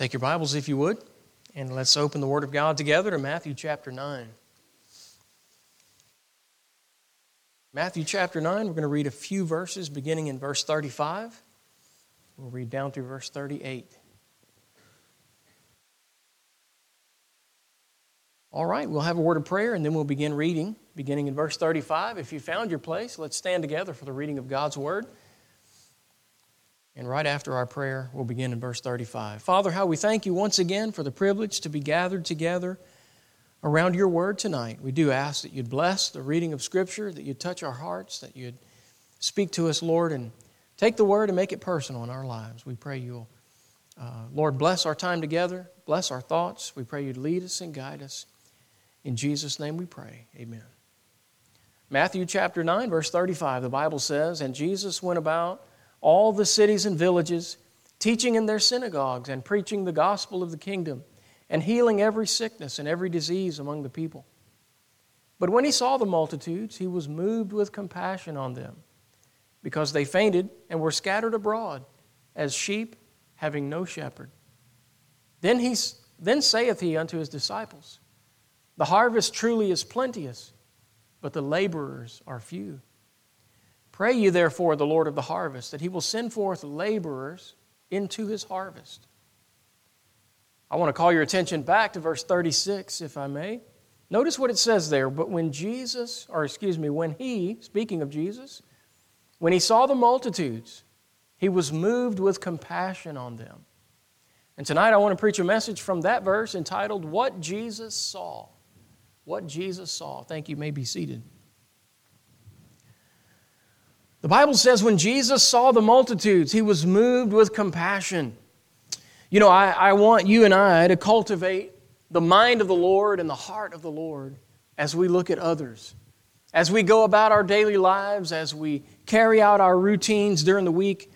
Take your Bibles, if you would, and let's open the Word of God together to Matthew chapter 9. Matthew chapter 9, we're going to read a few verses beginning in verse 35. We'll read down through verse 38. All right, we'll have a word of prayer and then we'll begin reading, beginning in verse 35. If you found your place, let's stand together for the reading of God's Word. And right after our prayer, we'll begin in verse 35. Father, how we thank you once again for the privilege to be gathered together around your word tonight. We do ask that you'd bless the reading of Scripture, that you'd touch our hearts, that you'd speak to us, Lord, and take the word and make it personal in our lives. We pray you'll, uh, Lord, bless our time together, bless our thoughts. We pray you'd lead us and guide us. In Jesus' name we pray. Amen. Matthew chapter 9, verse 35, the Bible says, And Jesus went about all the cities and villages, teaching in their synagogues and preaching the gospel of the kingdom, and healing every sickness and every disease among the people. But when he saw the multitudes, he was moved with compassion on them, because they fainted and were scattered abroad, as sheep having no shepherd. Then, he, then saith he unto his disciples, The harvest truly is plenteous, but the laborers are few. Pray you therefore the Lord of the harvest that he will send forth laborers into his harvest. I want to call your attention back to verse 36, if I may. Notice what it says there. But when Jesus, or excuse me, when he, speaking of Jesus, when he saw the multitudes, he was moved with compassion on them. And tonight I want to preach a message from that verse entitled, What Jesus Saw. What Jesus Saw. Thank you. you may be seated. The Bible says when Jesus saw the multitudes, he was moved with compassion. You know, I, I want you and I to cultivate the mind of the Lord and the heart of the Lord as we look at others. As we go about our daily lives, as we carry out our routines during the week,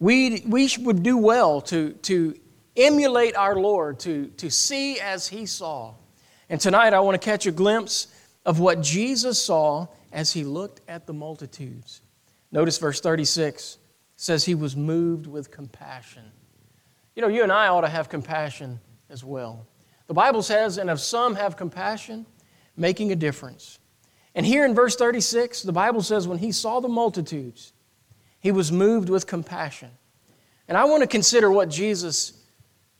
we, we would do well to, to emulate our Lord, to, to see as He saw. And tonight I want to catch a glimpse of what Jesus saw as He looked at the multitudes. Notice verse 36 says he was moved with compassion. You know, you and I ought to have compassion as well. The Bible says, and if some have compassion, making a difference. And here in verse 36, the Bible says, when he saw the multitudes, he was moved with compassion. And I want to consider what Jesus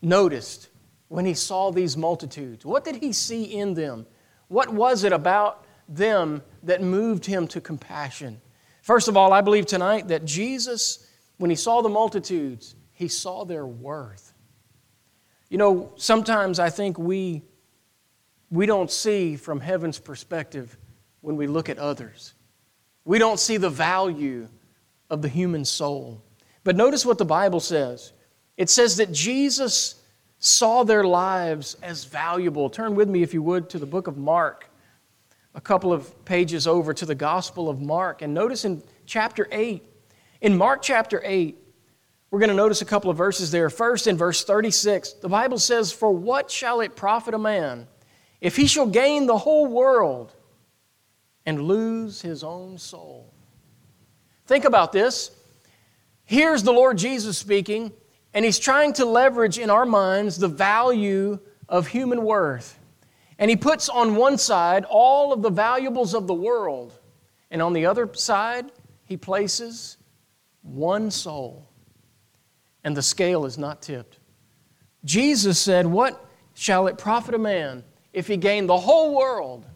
noticed when he saw these multitudes. What did he see in them? What was it about them that moved him to compassion? First of all, I believe tonight that Jesus, when he saw the multitudes, he saw their worth. You know, sometimes I think we, we don't see from heaven's perspective when we look at others. We don't see the value of the human soul. But notice what the Bible says it says that Jesus saw their lives as valuable. Turn with me, if you would, to the book of Mark a couple of pages over to the Gospel of Mark. And notice in chapter 8, in Mark chapter 8, we're going to notice a couple of verses there. First, in verse 36, the Bible says, For what shall it profit a man if he shall gain the whole world and lose his own soul? Think about this. Here's the Lord Jesus speaking, and he's trying to leverage in our minds the value of human worth. And he puts on one side all of the valuables of the world, and on the other side, he places one soul. And the scale is not tipped. Jesus said, What shall it profit a man if he gain the whole world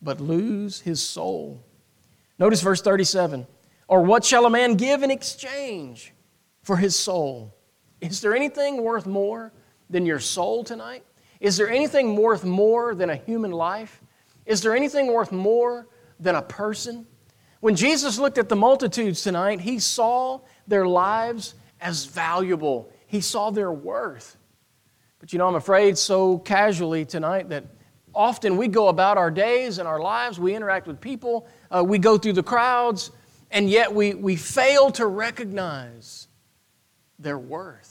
but lose his soul? Notice verse 37 Or what shall a man give in exchange for his soul? Is there anything worth more than your soul tonight? Is there anything worth more than a human life? Is there anything worth more than a person? When Jesus looked at the multitudes tonight, he saw their lives as valuable, he saw their worth. But you know, I'm afraid so casually tonight that often we go about our days and our lives, we interact with people, uh, we go through the crowds, and yet we, we fail to recognize their worth.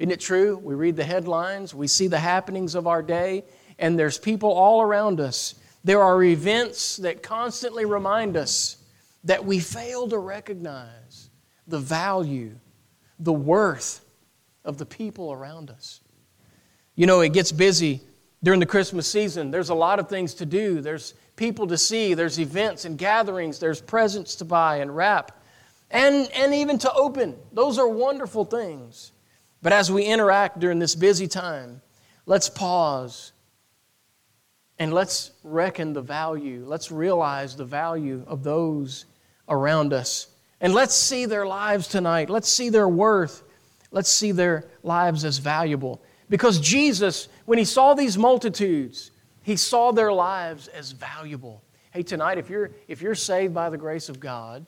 Isn't it true? We read the headlines, we see the happenings of our day, and there's people all around us. There are events that constantly remind us that we fail to recognize the value, the worth of the people around us. You know, it gets busy during the Christmas season. There's a lot of things to do. There's people to see, there's events and gatherings, there's presents to buy and wrap, and, and even to open. Those are wonderful things. But as we interact during this busy time, let's pause and let's reckon the value. Let's realize the value of those around us. And let's see their lives tonight. Let's see their worth. Let's see their lives as valuable. Because Jesus, when he saw these multitudes, he saw their lives as valuable. Hey, tonight, if you're, if you're saved by the grace of God,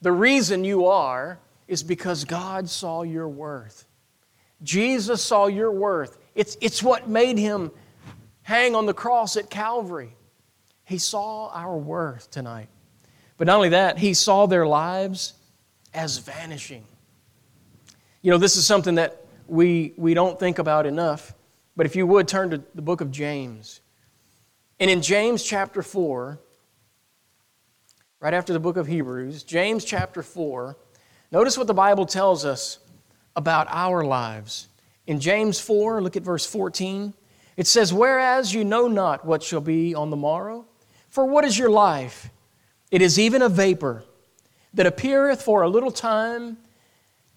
the reason you are is because God saw your worth. Jesus saw your worth. It's, it's what made him hang on the cross at Calvary. He saw our worth tonight. But not only that, he saw their lives as vanishing. You know, this is something that we, we don't think about enough, but if you would turn to the book of James. And in James chapter 4, right after the book of Hebrews, James chapter 4, notice what the Bible tells us about our lives. In James 4, look at verse 14. It says, Whereas you know not what shall be on the morrow, for what is your life? It is even a vapor that appeareth for a little time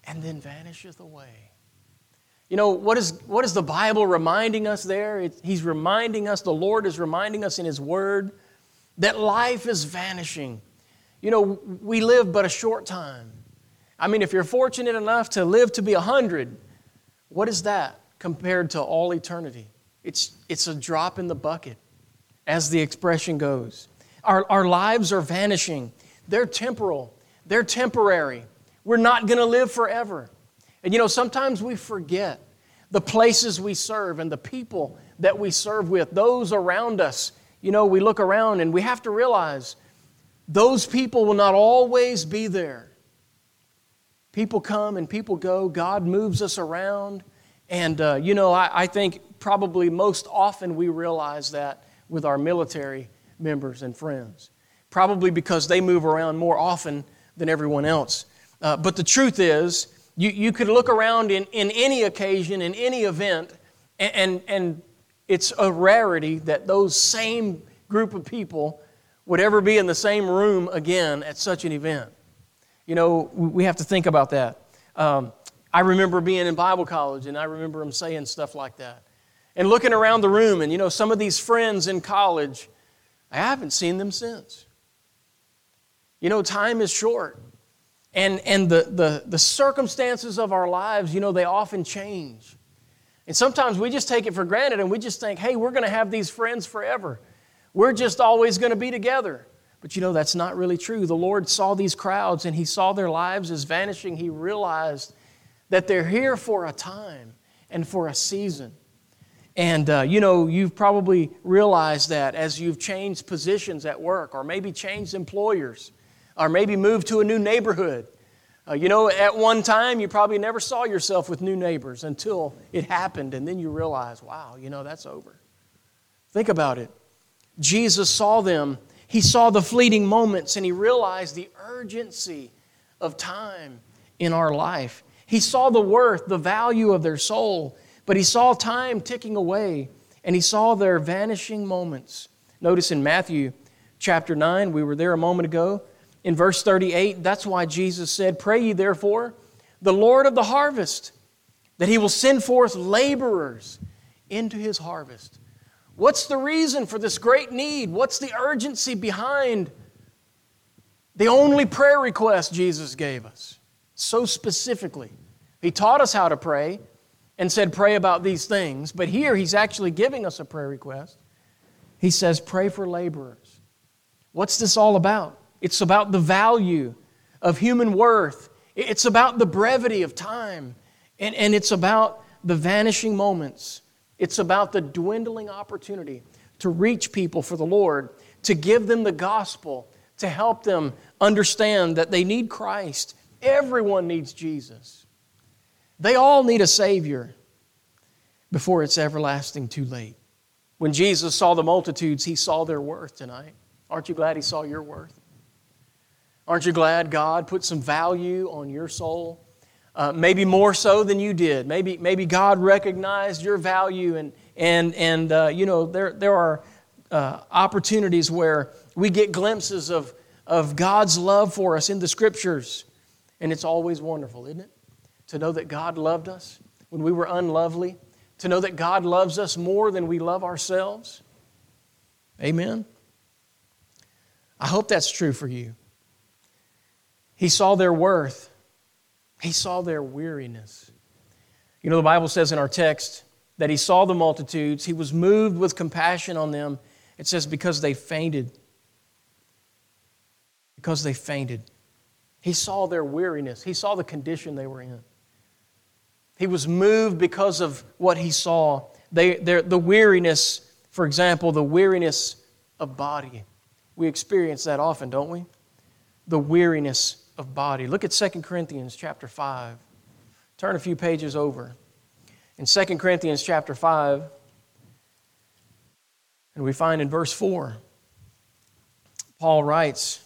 and then vanisheth away. You know, what is, what is the Bible reminding us there? It, he's reminding us, the Lord is reminding us in His Word, that life is vanishing. You know, we live but a short time. I mean, if you're fortunate enough to live to be 100, what is that compared to all eternity? It's, it's a drop in the bucket, as the expression goes. Our, our lives are vanishing, they're temporal, they're temporary. We're not going to live forever. And you know, sometimes we forget the places we serve and the people that we serve with, those around us. You know, we look around and we have to realize those people will not always be there. People come and people go. God moves us around. And, uh, you know, I, I think probably most often we realize that with our military members and friends. Probably because they move around more often than everyone else. Uh, but the truth is, you, you could look around in, in any occasion, in any event, and, and, and it's a rarity that those same group of people would ever be in the same room again at such an event. You know, we have to think about that. Um, I remember being in Bible college, and I remember them saying stuff like that. And looking around the room, and you know, some of these friends in college, I haven't seen them since. You know, time is short. And, and the, the, the circumstances of our lives, you know, they often change. And sometimes we just take it for granted and we just think, hey, we're going to have these friends forever. We're just always going to be together. But you know, that's not really true. The Lord saw these crowds and He saw their lives as vanishing. He realized that they're here for a time and for a season. And uh, you know, you've probably realized that as you've changed positions at work or maybe changed employers or maybe moved to a new neighborhood. Uh, you know, at one time, you probably never saw yourself with new neighbors until it happened, and then you realize, wow, you know, that's over. Think about it. Jesus saw them, he saw the fleeting moments, and he realized the urgency of time in our life. He saw the worth, the value of their soul, but he saw time ticking away, and he saw their vanishing moments. Notice in Matthew chapter 9, we were there a moment ago. In verse 38, that's why Jesus said, Pray ye therefore the Lord of the harvest, that he will send forth laborers into his harvest. What's the reason for this great need? What's the urgency behind the only prayer request Jesus gave us? So specifically. He taught us how to pray and said, Pray about these things. But here he's actually giving us a prayer request. He says, Pray for laborers. What's this all about? It's about the value of human worth. It's about the brevity of time. And, and it's about the vanishing moments. It's about the dwindling opportunity to reach people for the Lord, to give them the gospel, to help them understand that they need Christ. Everyone needs Jesus. They all need a Savior before it's everlasting too late. When Jesus saw the multitudes, he saw their worth tonight. Aren't you glad he saw your worth? Aren't you glad God put some value on your soul? Uh, maybe more so than you did. Maybe, maybe God recognized your value, and, and, and uh, you know, there, there are uh, opportunities where we get glimpses of, of God's love for us in the scriptures. And it's always wonderful, isn't it? To know that God loved us when we were unlovely, to know that God loves us more than we love ourselves. Amen. I hope that's true for you. He saw their worth, he saw their weariness. You know, the Bible says in our text that he saw the multitudes, he was moved with compassion on them. It says, because they fainted. Because they fainted. He saw their weariness, he saw the condition they were in. He was moved because of what he saw. They, the weariness, for example, the weariness of body. We experience that often, don't we? The weariness of body. Look at 2 Corinthians chapter 5. Turn a few pages over. In 2 Corinthians chapter 5, and we find in verse 4, Paul writes,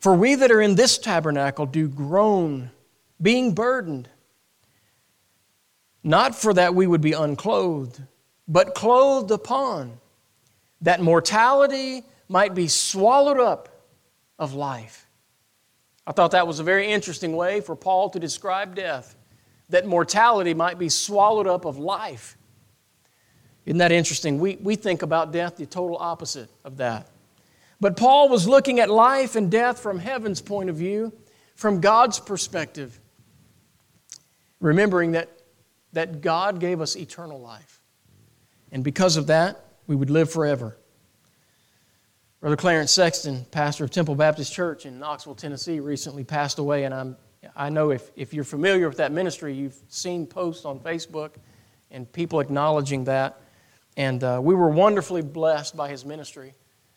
For we that are in this tabernacle do groan, being burdened, not for that we would be unclothed, but clothed upon that mortality might be swallowed up of life. I thought that was a very interesting way for Paul to describe death, that mortality might be swallowed up of life. Isn't that interesting? We, we think about death the total opposite of that. But Paul was looking at life and death from heaven's point of view, from God's perspective, remembering that, that God gave us eternal life. And because of that, we would live forever. Brother Clarence Sexton, pastor of Temple Baptist Church in Knoxville, Tennessee, recently passed away, and I'm, I know if, if you're familiar with that ministry, you've seen posts on Facebook and people acknowledging that. And uh, we were wonderfully blessed by his ministry.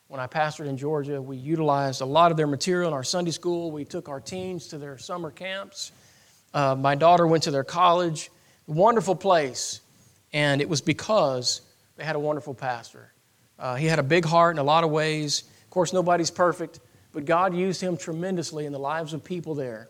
When I pastored in Georgia, we utilized a lot of their material in our Sunday school. We took our teens to their summer camps. Uh, my daughter went to their college. Wonderful place. And it was because they had a wonderful pastor. Uh, he had a big heart in a lot of ways. Of course, nobody's perfect, but God used him tremendously in the lives of people there.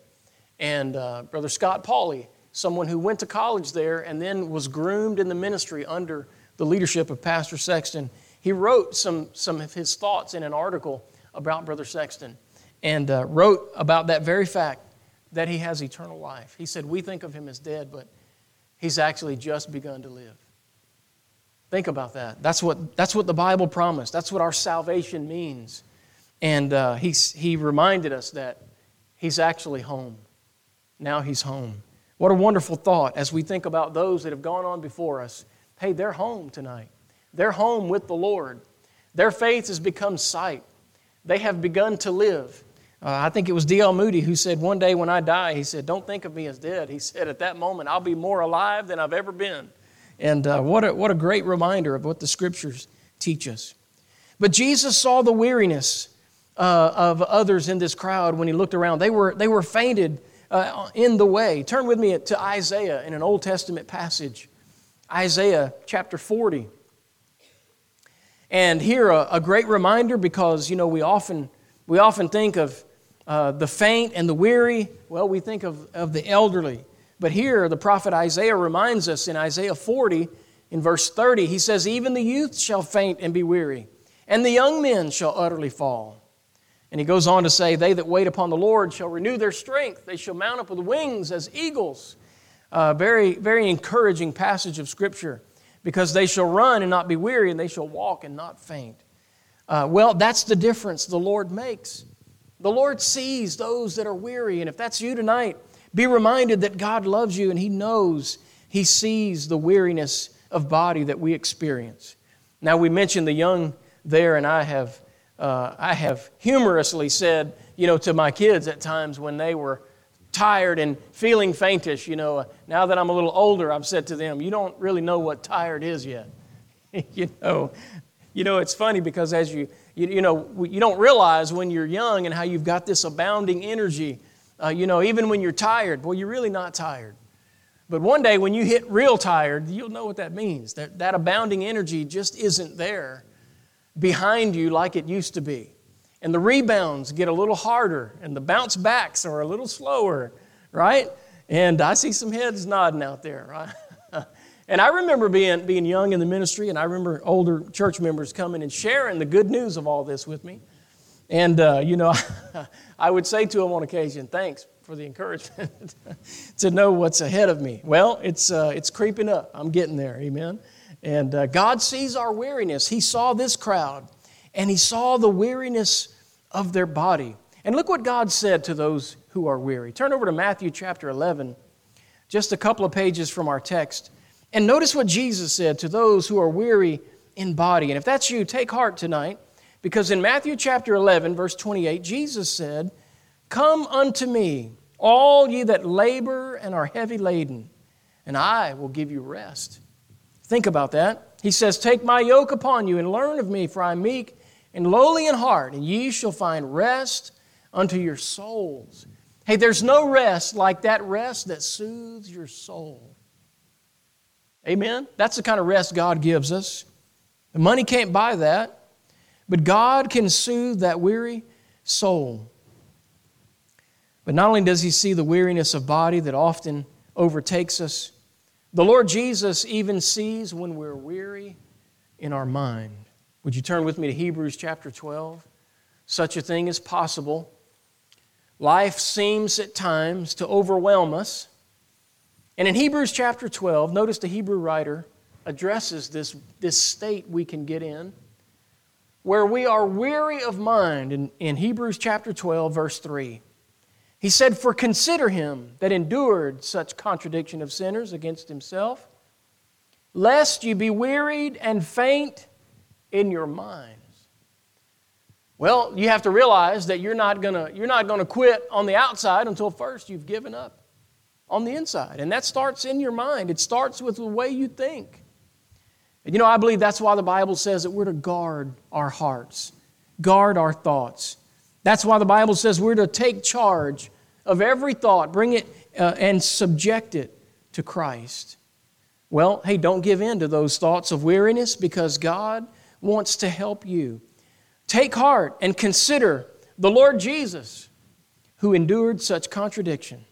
And uh, Brother Scott Pauley, someone who went to college there and then was groomed in the ministry under the leadership of Pastor Sexton, he wrote some, some of his thoughts in an article about Brother Sexton and uh, wrote about that very fact that he has eternal life. He said, We think of him as dead, but he's actually just begun to live. Think about that. That's what, that's what the Bible promised. That's what our salvation means. And uh, he's, he reminded us that he's actually home. Now he's home. What a wonderful thought as we think about those that have gone on before us. Hey, they're home tonight. They're home with the Lord. Their faith has become sight. They have begun to live. Uh, I think it was D.L. Moody who said, One day when I die, he said, Don't think of me as dead. He said, At that moment, I'll be more alive than I've ever been. And uh, what, a, what a great reminder of what the scriptures teach us. But Jesus saw the weariness uh, of others in this crowd when he looked around. They were, they were fainted uh, in the way. Turn with me to Isaiah in an Old Testament passage, Isaiah chapter 40. And here, a, a great reminder because, you know, we often, we often think of uh, the faint and the weary. Well, we think of, of the elderly. But here, the prophet Isaiah reminds us in Isaiah 40, in verse 30, he says, Even the youth shall faint and be weary, and the young men shall utterly fall. And he goes on to say, They that wait upon the Lord shall renew their strength. They shall mount up with wings as eagles. Uh, very, very encouraging passage of Scripture because they shall run and not be weary, and they shall walk and not faint. Uh, well, that's the difference the Lord makes. The Lord sees those that are weary, and if that's you tonight, be reminded that God loves you and He knows, He sees the weariness of body that we experience. Now, we mentioned the young there, and I have, uh, I have humorously said, you know, to my kids at times when they were tired and feeling faintish, you know, now that I'm a little older, I've said to them, you don't really know what tired is yet. you know, you know, it's funny because as you, you, you know, you don't realize when you're young and how you've got this abounding energy uh, you know, even when you're tired, well, you're really not tired. But one day when you hit real tired, you'll know what that means. That, that abounding energy just isn't there behind you like it used to be. and the rebounds get a little harder, and the bounce backs are a little slower, right? And I see some heads nodding out there, right? and I remember being, being young in the ministry, and I remember older church members coming and sharing the good news of all this with me. And, uh, you know, I would say to him on occasion, thanks for the encouragement to know what's ahead of me. Well, it's, uh, it's creeping up. I'm getting there, amen. And uh, God sees our weariness. He saw this crowd, and He saw the weariness of their body. And look what God said to those who are weary. Turn over to Matthew chapter 11, just a couple of pages from our text. And notice what Jesus said to those who are weary in body. And if that's you, take heart tonight, because in Matthew chapter 11, verse 28, Jesus said, Come unto me, all ye that labor and are heavy laden, and I will give you rest. Think about that. He says, Take my yoke upon you and learn of me, for I am meek and lowly in heart, and ye shall find rest unto your souls. Hey, there's no rest like that rest that soothes your soul. Amen? That's the kind of rest God gives us. The money can't buy that, but God can soothe that weary soul. But not only does He see the weariness of body that often overtakes us, the Lord Jesus even sees when we're weary in our mind. Would you turn with me to Hebrews chapter 12? Such a thing is possible Life seems at times to overwhelm us. And in Hebrews chapter 12, notice the Hebrew writer addresses this, this state we can get in where we are weary of mind in, in Hebrews chapter 12, verse 3. He said, For consider him that endured such contradiction of sinners against himself, lest you be wearied and faint in your minds. Well, you have to realize that you're not to you're not to quit on the outside until first you've given up on the inside. And that starts in your mind. It starts with the way you think. And you know, I believe that's why the Bible says that we're to guard our hearts, guard our thoughts. That's why the Bible says we're to take charge of every thought, bring it uh, and subject it to Christ. Well, hey, don't give in to those thoughts of weariness because God wants to help you. Take heart and consider the Lord Jesus who endured such contradiction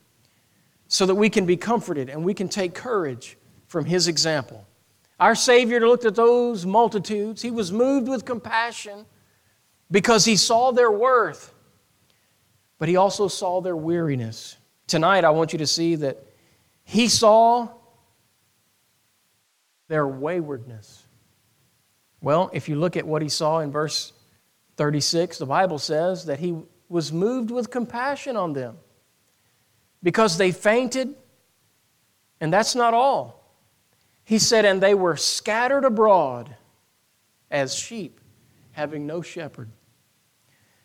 so that we can be comforted and we can take courage from his example. Our Savior looked at those multitudes. He was moved with compassion because he saw their worth, but he also saw their weariness. Tonight, I want you to see that he saw their waywardness. Well, if you look at what he saw in verse 36, the Bible says that he was moved with compassion on them because they fainted, and that's not all. He said, and they were scattered abroad as sheep, having no shepherd.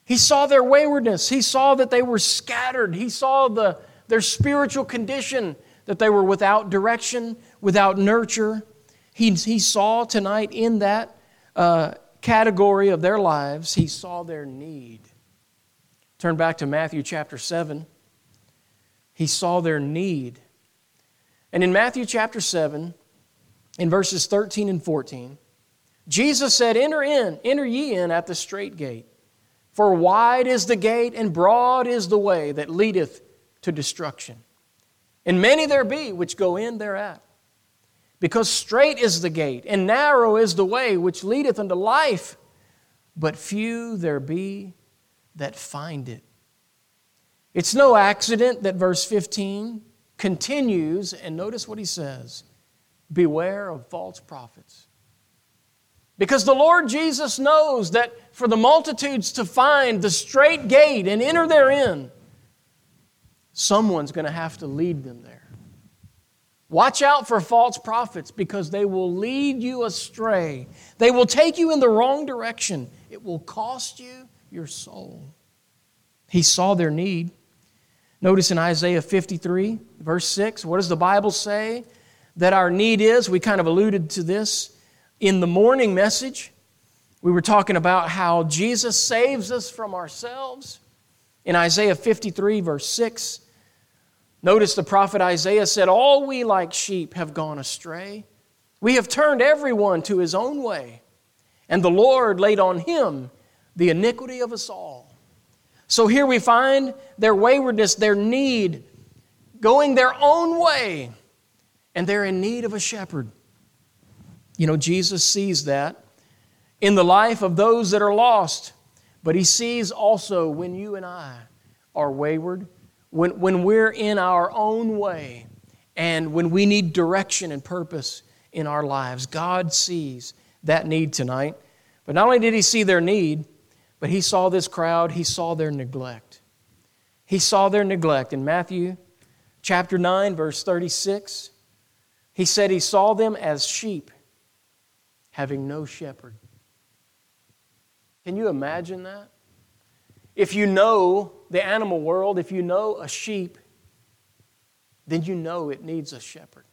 He saw their waywardness. He saw that they were scattered. He saw the, their spiritual condition, that they were without direction, without nurture. He, he saw tonight in that uh, category of their lives, he saw their need. Turn back to Matthew chapter 7. He saw their need. And in Matthew chapter 7, in verses 13 and 14, Jesus said, Enter in, enter ye in at the strait gate. For wide is the gate, and broad is the way that leadeth to destruction. And many there be which go in thereat. Because strait is the gate, and narrow is the way which leadeth unto life, but few there be that find it. It's no accident that verse 15 continues, and notice what he says Beware of false prophets. Because the Lord Jesus knows that for the multitudes to find the straight gate and enter therein, someone's going to have to lead them there. Watch out for false prophets because they will lead you astray. They will take you in the wrong direction. It will cost you your soul. He saw their need. Notice in Isaiah 53, verse 6, what does the Bible say that our need is? We kind of alluded to this in the morning message. We were talking about how Jesus saves us from ourselves. In Isaiah 53, verse 6, Notice the prophet Isaiah said, All we like sheep have gone astray. We have turned everyone to his own way, and the Lord laid on him the iniquity of us all. So here we find their waywardness, their need, going their own way, and they're in need of a shepherd. You know, Jesus sees that in the life of those that are lost, but He sees also when you and I are wayward, when, when we're in our own way, and when we need direction and purpose in our lives. God sees that need tonight. But not only did He see their need, but He saw this crowd, He saw their neglect. He saw their neglect. In Matthew chapter 9, verse 36, He said He saw them as sheep having no shepherd. Can you imagine that? If you know the animal world, if you know a sheep, then you know it needs a shepherd.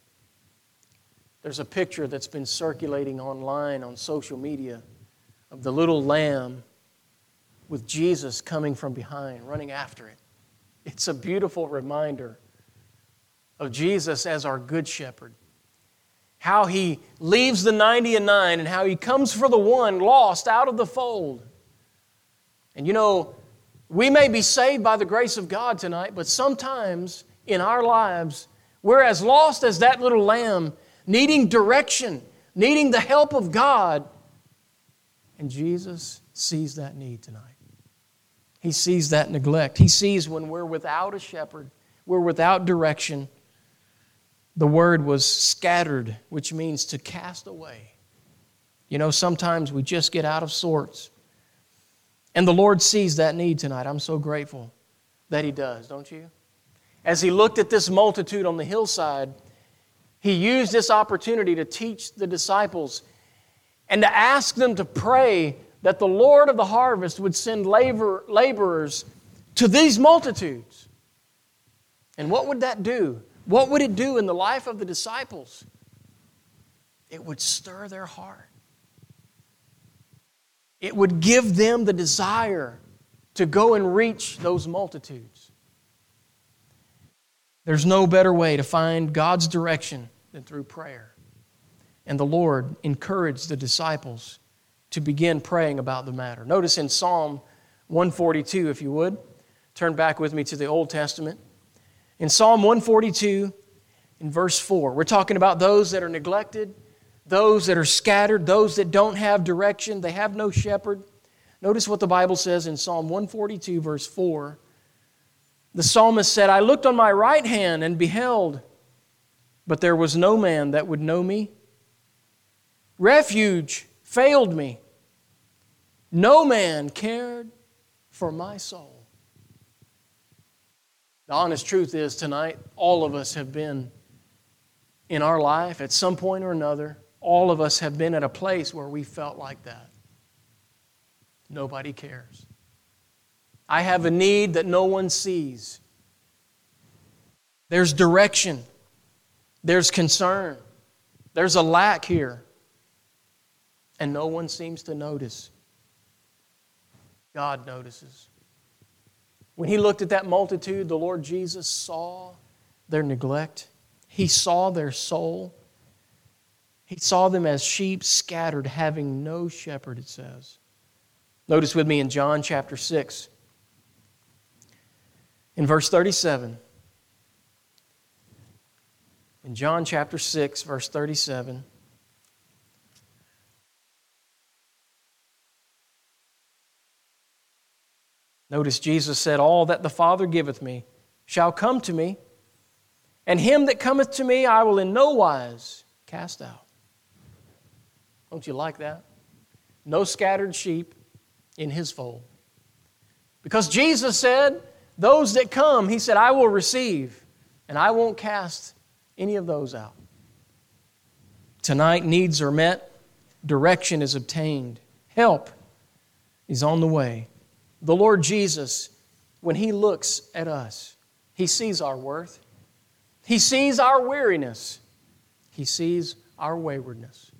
There's a picture that's been circulating online on social media of the little lamb with Jesus coming from behind, running after it. It's a beautiful reminder of Jesus as our good shepherd. How he leaves the 90 and 9 and how he comes for the one lost out of the fold. And you know, we may be saved by the grace of God tonight, but sometimes in our lives, we're as lost as that little lamb, needing direction, needing the help of God. And Jesus sees that need tonight. He sees that neglect. He sees when we're without a shepherd, we're without direction. The word was scattered, which means to cast away. You know, sometimes we just get out of sorts. And the Lord sees that need tonight. I'm so grateful that He does, don't you? As he looked at this multitude on the hillside, he used this opportunity to teach the disciples and to ask them to pray that the Lord of the harvest would send labor, laborers to these multitudes. And what would that do? What would it do in the life of the disciples? It would stir their heart. It would give them the desire to go and reach those multitudes. There's no better way to find God's direction than through prayer. And the Lord encouraged the disciples to begin praying about the matter. Notice in Psalm 142, if you would, turn back with me to the Old Testament. In Psalm 142, in verse 4, we're talking about those that are neglected, those that are scattered, those that don't have direction, they have no shepherd. Notice what the Bible says in Psalm 142, verse 4. The psalmist said, I looked on my right hand and beheld, but there was no man that would know me. Refuge failed me. No man cared for my soul. The honest truth is, tonight, all of us have been in our life at some point or another, all of us have been at a place where we felt like that. Nobody cares. I have a need that no one sees. There's direction, there's concern, there's a lack here, and no one seems to notice. God notices. When he looked at that multitude, the Lord Jesus saw their neglect. He saw their soul. He saw them as sheep scattered, having no shepherd, it says. Notice with me in John chapter 6. In verse 37, in John chapter 6, verse 37, notice Jesus said, All that the Father giveth me shall come to me, and him that cometh to me I will in no wise cast out. Don't you like that? No scattered sheep in his fold. Because Jesus said, those that come, he said, I will receive, and I won't cast any of those out. Tonight, needs are met, direction is obtained, help is on the way. The Lord Jesus, when he looks at us, he sees our worth, he sees our weariness, he sees our waywardness.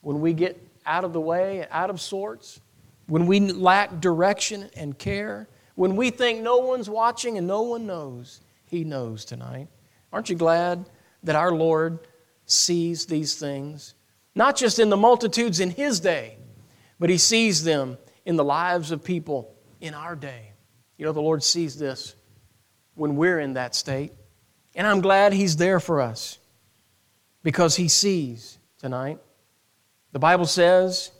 When we get out of the way, out of sorts, when we lack direction and care, when we think no one's watching and no one knows, He knows tonight. Aren't you glad that our Lord sees these things? Not just in the multitudes in His day, but He sees them in the lives of people in our day. You know, the Lord sees this when we're in that state. And I'm glad He's there for us because He sees tonight. The Bible says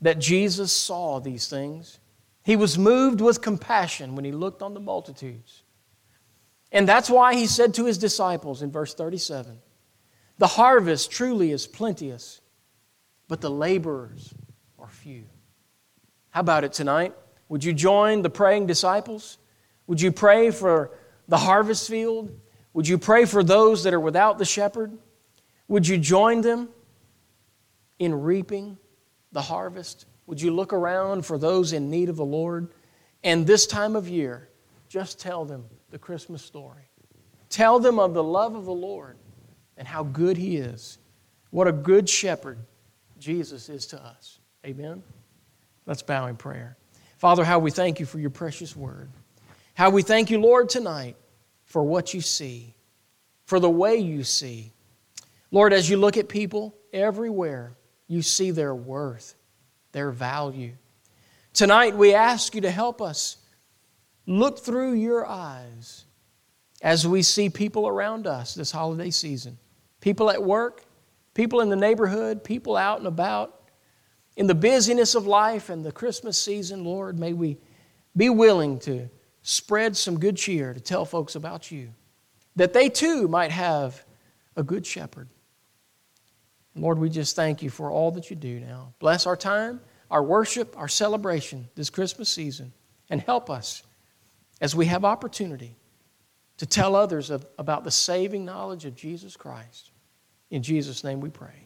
that Jesus saw these things. He was moved with compassion when He looked on the multitudes. And that's why He said to His disciples in verse 37 The harvest truly is plenteous, but the laborers are few. How about it tonight? Would you join the praying disciples? Would you pray for the harvest field? Would you pray for those that are without the shepherd? Would you join them in reaping the harvest? Would you look around for those in need of the Lord? And this time of year, just tell them the Christmas story. Tell them of the love of the Lord and how good He is. What a good shepherd Jesus is to us. Amen. Let's bow in prayer. Father, how we thank you for your precious word. How we thank you, Lord, tonight for what you see, for the way you see. Lord, as you look at people everywhere, you see their worth, their value. Tonight, we ask you to help us look through your eyes as we see people around us this holiday season people at work, people in the neighborhood, people out and about in the busyness of life and the Christmas season, Lord, may we be willing to spread some good cheer to tell folks about you, that they too might have a good shepherd. Lord, we just thank you for all that you do now. Bless our time, our worship, our celebration this Christmas season, and help us as we have opportunity to tell others of, about the saving knowledge of Jesus Christ. In Jesus' name we pray.